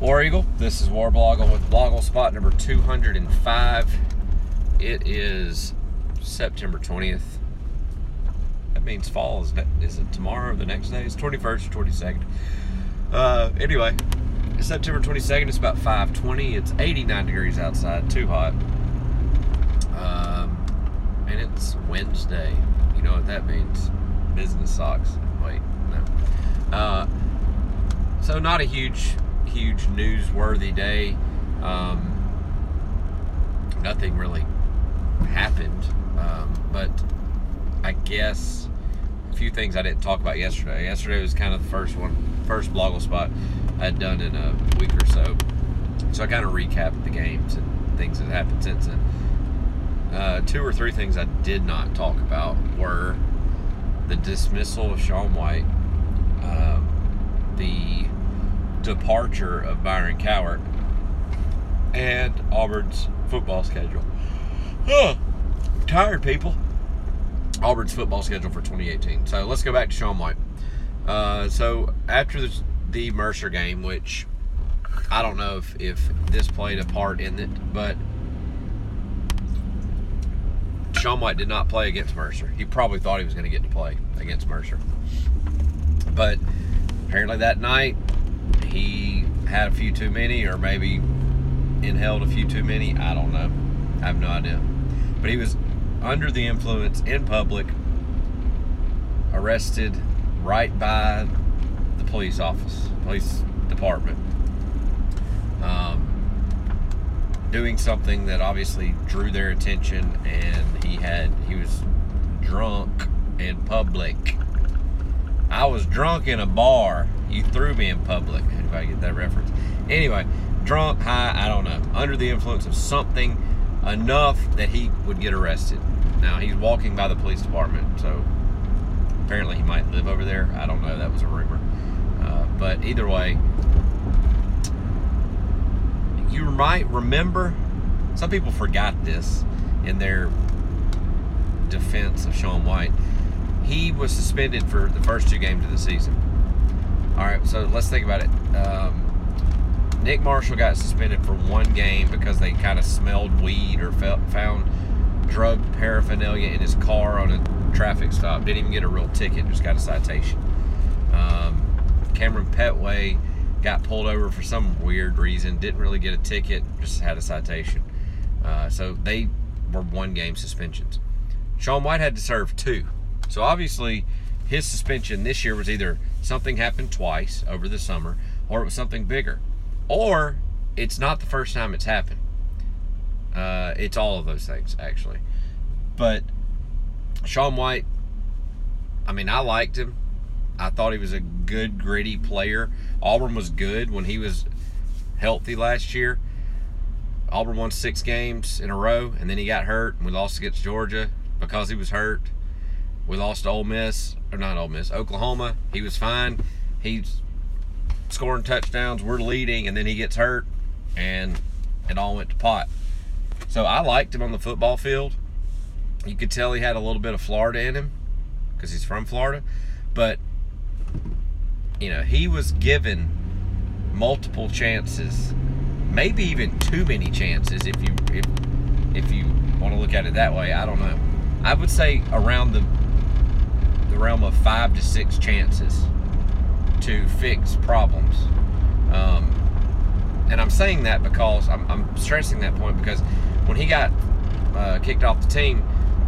War Eagle. This is War Blogle with Blogle spot number 205. It is September 20th. That means fall is, it tomorrow or the next day? It's 21st or 22nd. Uh, anyway, September 22nd. It's about 5:20. It's 89 degrees outside. Too hot. Um, and it's Wednesday. You know what that means? Business sucks. Wait, no. Uh, so not a huge, huge newsworthy day. Um, nothing really happened, um, but I guess a few things I didn't talk about yesterday. Yesterday was kind of the first one, first blogle spot I'd done in a week or so. So I kind of recapped the games and things that happened since then. Uh, two or three things I did not talk about were the dismissal of Sean White, um, the departure of Byron Cowart, and Auburn's football schedule. Huh. Tired people. Auburn's football schedule for 2018. So let's go back to Sean White. Uh, so after the, the Mercer game, which I don't know if, if this played a part in it, but Sean White did not play against Mercer. He probably thought he was going to get to play against Mercer. But apparently that night, he had a few too many, or maybe inhaled a few too many. I don't know. I have no idea. But he was under the influence in public, arrested right by the police office, police department. Um, doing something that obviously drew their attention and he had he was drunk in public i was drunk in a bar you threw me in public if I get that reference. Anyway drunk high i don't know. Under the influence of something enough that he would get arrested. Now he's walking by the police department so apparently he might live over there. I don't know. That was a rumor. Uh, but either way you might remember, some people forgot this in their defense of Sean White. He was suspended for the first two games of the season. All right, so let's think about it. Um, Nick Marshall got suspended for one game because they kind of smelled weed or felt, found drug paraphernalia in his car on a traffic stop. Didn't even get a real ticket, just got a citation. Um, Cameron Petway got pulled over for some weird reason. Didn't really get a ticket, just had a citation. Uh, so they were one game suspensions. Sean White had to serve two. So obviously, his suspension this year was either something happened twice over the summer, or it was something bigger, or it's not the first time it's happened. Uh, it's all of those things actually. But Sean White, I mean, I liked him. I thought he was a good, gritty player. Auburn was good when he was healthy last year. Auburn won six games in a row, and then he got hurt, and we lost against Georgia because he was hurt. We lost to Ole Miss, or not Ole Miss, Oklahoma. He was fine. He's scoring touchdowns. We're leading, and then he gets hurt, and it all went to pot. So I liked him on the football field. You could tell he had a little bit of Florida in him because he's from Florida, but you know, he was given multiple chances, maybe even too many chances if you if if you want to look at it that way. I don't know. I would say around the the realm of five to six chances to fix problems. Um, and I'm saying that because I'm, I'm stressing that point because when he got uh, kicked off the team,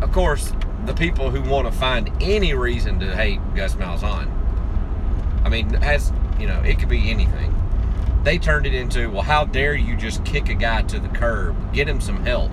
of course, the people who want to find any reason to hate Gus Malzahn I mean, has you know, it could be anything. They turned it into, well, how dare you just kick a guy to the curb? Get him some help.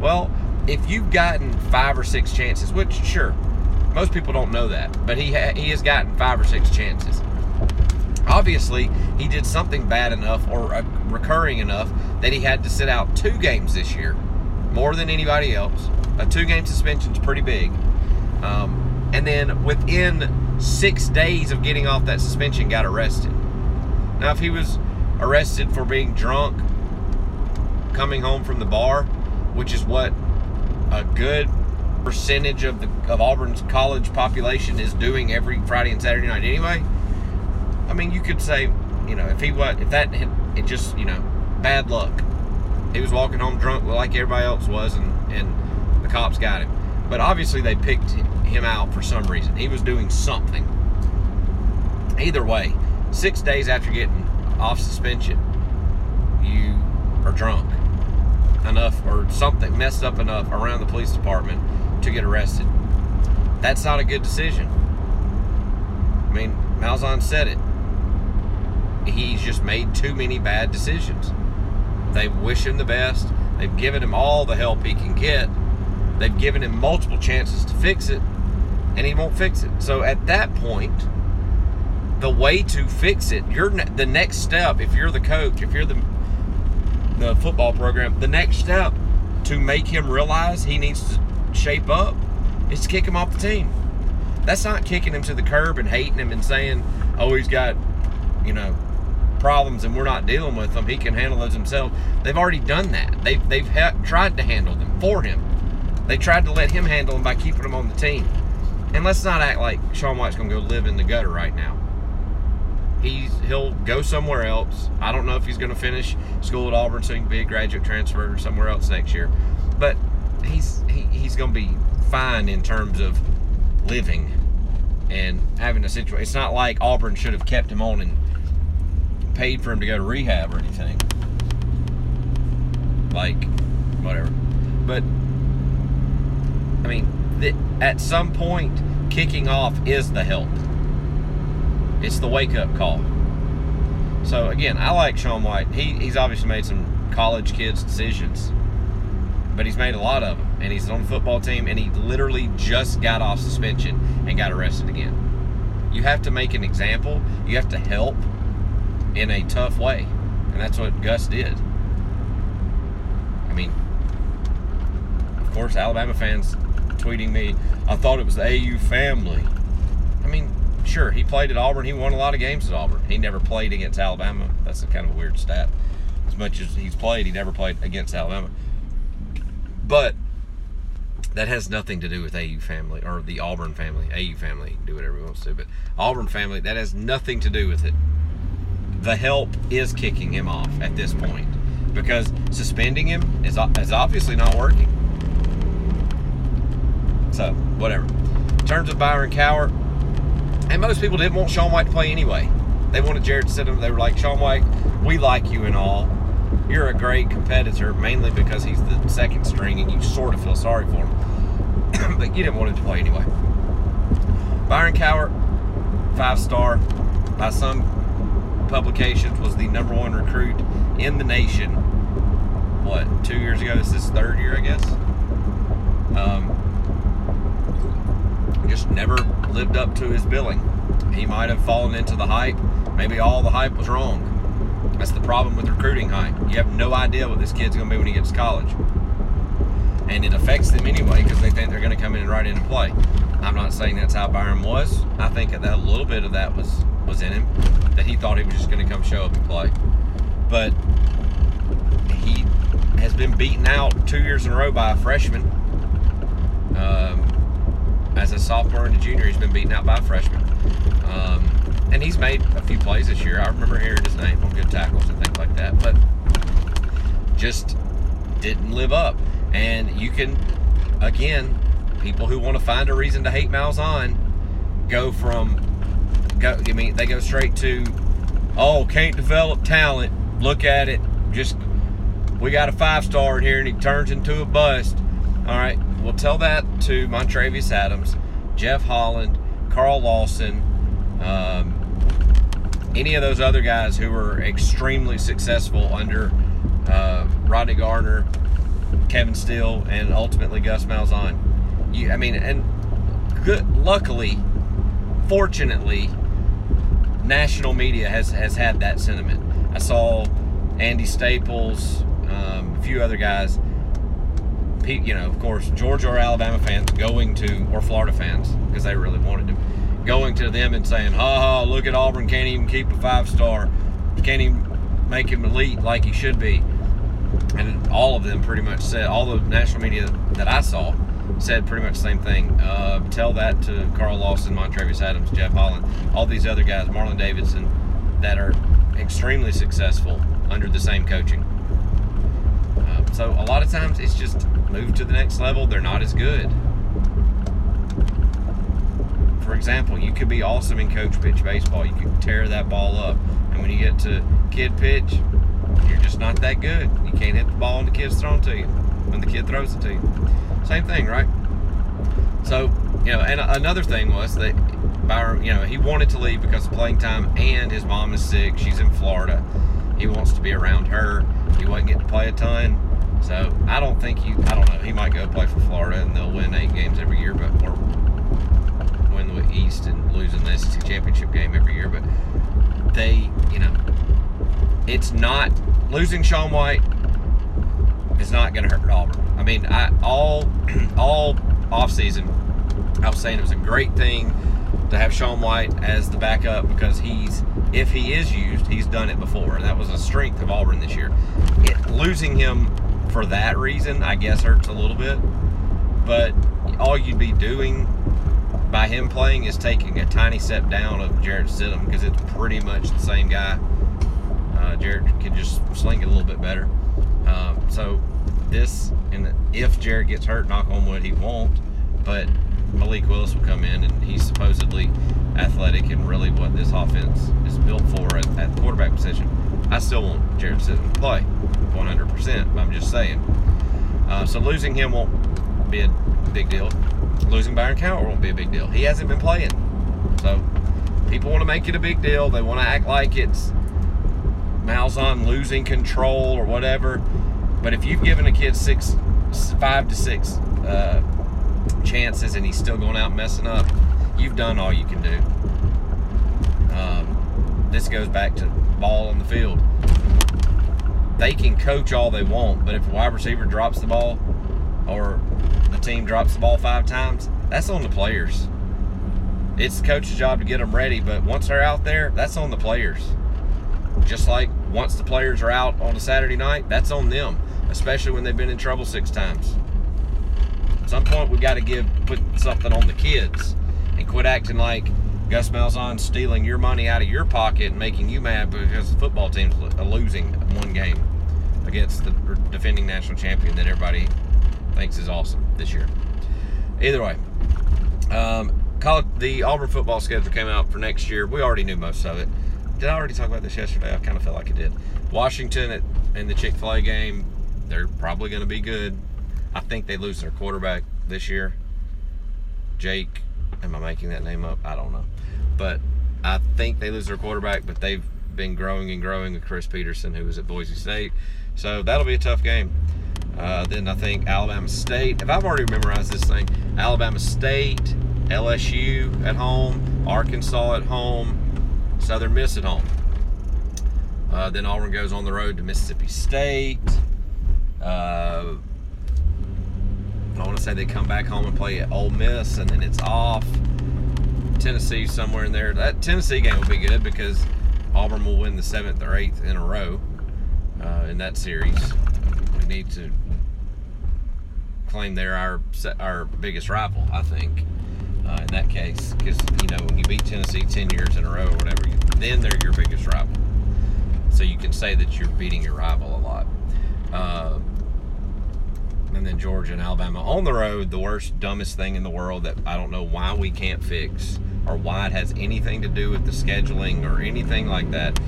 Well, if you've gotten five or six chances, which sure, most people don't know that, but he ha- he has gotten five or six chances. Obviously, he did something bad enough or uh, recurring enough that he had to sit out two games this year, more than anybody else. A two-game suspension is pretty big. Um, and then within six days of getting off that suspension, got arrested. Now, if he was arrested for being drunk, coming home from the bar, which is what a good percentage of the of Auburn's college population is doing every Friday and Saturday night anyway. I mean, you could say, you know, if he was, if that, had, it just, you know, bad luck. He was walking home drunk like everybody else was, and and the cops got him. But obviously they picked him out for some reason. He was doing something. Either way, six days after getting off suspension, you are drunk enough or something messed up enough around the police department to get arrested. That's not a good decision. I mean, Malzahn said it. He's just made too many bad decisions. They wish him the best. They've given him all the help he can get. They've given him multiple chances to fix it, and he won't fix it. So at that point, the way to fix it, you're the next step. If you're the coach, if you're the the football program, the next step to make him realize he needs to shape up is to kick him off the team. That's not kicking him to the curb and hating him and saying, "Oh, he's got, you know, problems and we're not dealing with them. He can handle those himself." They've already done that. They've they've ha- tried to handle them for him. They tried to let him handle them by keeping him on the team. And let's not act like Sean White's going to go live in the gutter right now he's he'll go somewhere else. I don't know if he's going to finish school at Auburn so he can be a graduate transfer or somewhere else next year, but he's he, he's going to be fine in terms of living and having a situation. It's not like Auburn should have kept him on and paid for him to go to rehab or anything. Like whatever, but I mean, the, at some point, kicking off is the help. It's the wake up call. So again, I like Sean White. He, he's obviously made some college kids decisions, but he's made a lot of them. And he's on the football team, and he literally just got off suspension and got arrested again. You have to make an example. You have to help in a tough way, and that's what Gus did. I mean, of course, Alabama fans tweeting me, "I thought it was the AU family." I mean, sure, he played at Auburn. He won a lot of games at Auburn. He never played against Alabama. That's a kind of a weird stat. As much as he's played, he never played against Alabama. But that has nothing to do with AU family or the Auburn family. AU family can do whatever he wants to, but Auburn family, that has nothing to do with it. The help is kicking him off at this point because suspending him is, is obviously not working. So, whatever. In terms of Byron Cowart, and most people didn't want Sean White to play anyway. They wanted Jarrett to sit him. They were like, Sean White, we like you and all. You're a great competitor, mainly because he's the second string and you sort of feel sorry for him. but you didn't want him to play anyway. Byron Cowart, five star, by some publications, was the number one recruit in the nation. What, two years ago? This is third year, I guess. Um, just never lived up to his billing. He might have fallen into the hype. Maybe all the hype was wrong. That's the problem with recruiting hype. You have no idea what this kid's going to be when he gets to college. And it affects them anyway because they think they're going to come in and right in and play. I'm not saying that's how Byron was. I think that a little bit of that was was in him, that he thought he was just going to come show up and play. But he has been beaten out two years in a row by a freshman. Um, as a sophomore and a junior, he's been beaten out by a freshman. Um, and he's made a few plays this year. I remember hearing his name on good tackles and things like that, but just didn't live up. And you can, again, people who want to find a reason to hate Malzahn go from, go. I mean, they go straight to, oh, can't develop talent. Look at it. Just we got a five star in here, and he turns into a bust. All right, we'll tell that to Montravius Adams, Jeff Holland, Carl Lawson, um, any of those other guys who were extremely successful under uh, Rodney Garner, Kevin Steele, and ultimately Gus Malzahn. You, I mean, and good, luckily, fortunately, national media has has had that sentiment. I saw Andy Staples, um, a few other guys you know, of course, Georgia or Alabama fans going to, or Florida fans, because they really wanted him, going to them and saying, ha ha, look at Auburn, can't even keep a five star, can't even make him elite like he should be. And all of them pretty much said, all the national media that I saw said pretty much the same thing. Uh, tell that to Carl Lawson, Montravius Adams, Jeff Holland, all these other guys, Marlon Davidson, that are extremely successful under the same coaching. Uh, so a lot of times it's just move to the next level. They're not as good. For example, you could be awesome in coach pitch baseball. You could tear that ball up, and when you get to kid pitch, you're just not that good. You can't hit the ball when the kid's thrown to you. When the kid throws it to you, same thing, right? So you know, and another thing was that Byron, you know, he wanted to leave because of playing time, and his mom is sick. She's in Florida. He wants to be around her. He wasn't getting to play a ton. So I don't think he. I don't know. He might go play for Florida, and they'll win eight games every year, but win the East and losing the SEC championship game every year. But they, you know, it's not losing Sean White is not going to hurt Auburn. I mean, I all all off season, I was saying it was a great thing to have Sean White as the backup because he's, if he is used, he's done it before. That was a strength of Auburn this year. It, losing him for that reason, I guess, hurts a little bit. But all you'd be doing by him playing is taking a tiny step down of Jarrett Stidham because it's pretty much the same guy. Uh, Jarrett can just sling it a little bit better. Um, so this, and if Jarrett gets hurt, knock on wood, he won't. But Malik Willis will come in, and he's supposedly athletic and really what this offense is built for at, at the quarterback position. I still want Jarrett Stidham to play 100%, I'm just saying. Uh, so losing him won't be a big deal. Losing Byron Cowart won't be a big deal. He hasn't been playing. So people want to make it a big deal. They want to act like it's Malzahn losing control or whatever. But if you've given a kid six, five to six uh, chances and he's still going out messing up, you've done all you can do. Um, this goes back to ball on the field. They can coach all they want, but if a wide receiver drops the ball or the team drops the ball five times, that's on the players. It's the coach's job to get them ready, but once they're out there, that's on the players. Just like once the players are out on a Saturday night, that's on them, especially when they've been in trouble six times. At some point, we've got to give put something on the kids and quit acting like Gus Malzahn stealing your money out of your pocket and making you mad because the football team's losing one game against the defending national champion that everybody thinks is awesome this year. Either way, um, the Auburn football schedule came out for next year. We already knew most of it. Did I already talk about this yesterday? I kind of felt like I did. Washington at, in the Chick fil A game, they're probably going to be good. I think they lose their quarterback this year. Jake, am I making that name up? I don't know. But I think they lose their quarterback, but they've been growing and growing with Chris Petersen, who was at Boise State. So that'll be a tough game. Uh, then I think Alabama State. If I've already memorized this thing, Alabama State, LSU at home, Arkansas at home, Southern Miss at home. Uh, then Auburn goes on the road to Mississippi State. Uh, I want to say they come back home and play at Ole Miss, and then it's off. Tennessee somewhere in there. That Tennessee game will be good because Auburn will win the seventh or eighth in a row uh, in that series. We need to claim they're our our biggest rival. I think uh, in that case, because you know when you beat Tennessee ten years in a row or whatever, then they're your biggest rival. So you can say that you're beating your rival a lot. Uh, and then Georgia and Alabama on the road, the worst, dumbest thing in the world that I don't know why we can't fix or why it has anything to do with the scheduling or anything like that.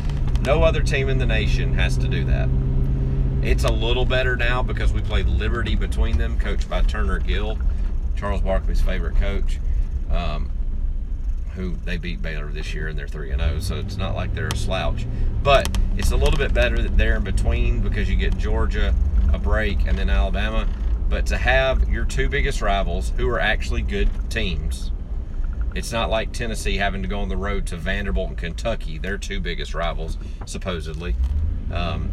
No other team in the nation has to do that. It's a little better now because we played Liberty between them, coached by Turner Gill, Charles Barkley's favorite coach um, who they beat Baylor this year and they're 3 0. So it's not like they're a slouch. But it's a little bit better that they're in between because you get Georgia a break and then Alabama. But to have your two biggest rivals who are actually good teams, it's not like Tennessee having to go on the road to Vanderbilt and Kentucky, their two biggest rivals, supposedly, um,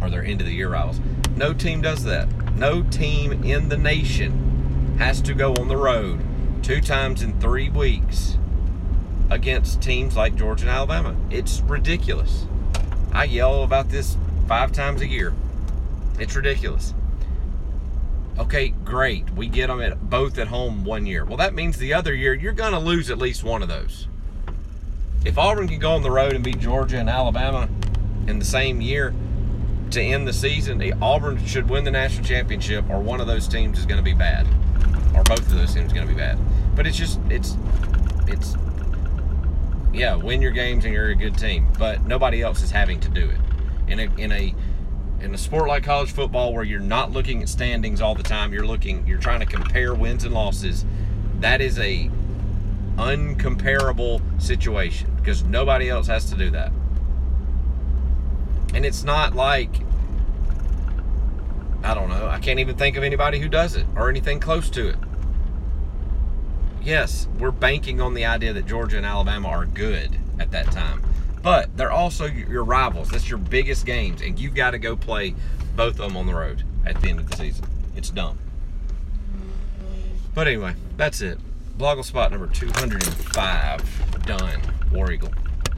or their end of the year rivals. No team does that. No team in the nation has to go on the road two times in three weeks against teams like Georgia and Alabama. It's ridiculous. I yell about this five times a year. It's ridiculous. Okay, great. We get them at both at home one year. Well, that means the other year you're going to lose at least one of those. If Auburn can go on the road and beat Georgia and Alabama, in the same year to end the season, Auburn should win the national championship, or one of those teams is going to be bad, or both of those teams are going to be bad. But it's just it's it's yeah, win your games and you're a good team, but nobody else is having to do it. In a in a in a sport like college football where you're not looking at standings all the time, you're looking you're trying to compare wins and losses. That is a uncomparable situation because nobody else has to do that. And it's not like I don't know, I can't even think of anybody who does it or anything close to it. Yes, we're banking on the idea that Georgia and Alabama are good at that time. But they're also your rivals. That's your biggest games, and you've got to go play both of them on the road at the end of the season. It's dumb. But anyway, that's it. Blogle spot number 205 done. War Eagle.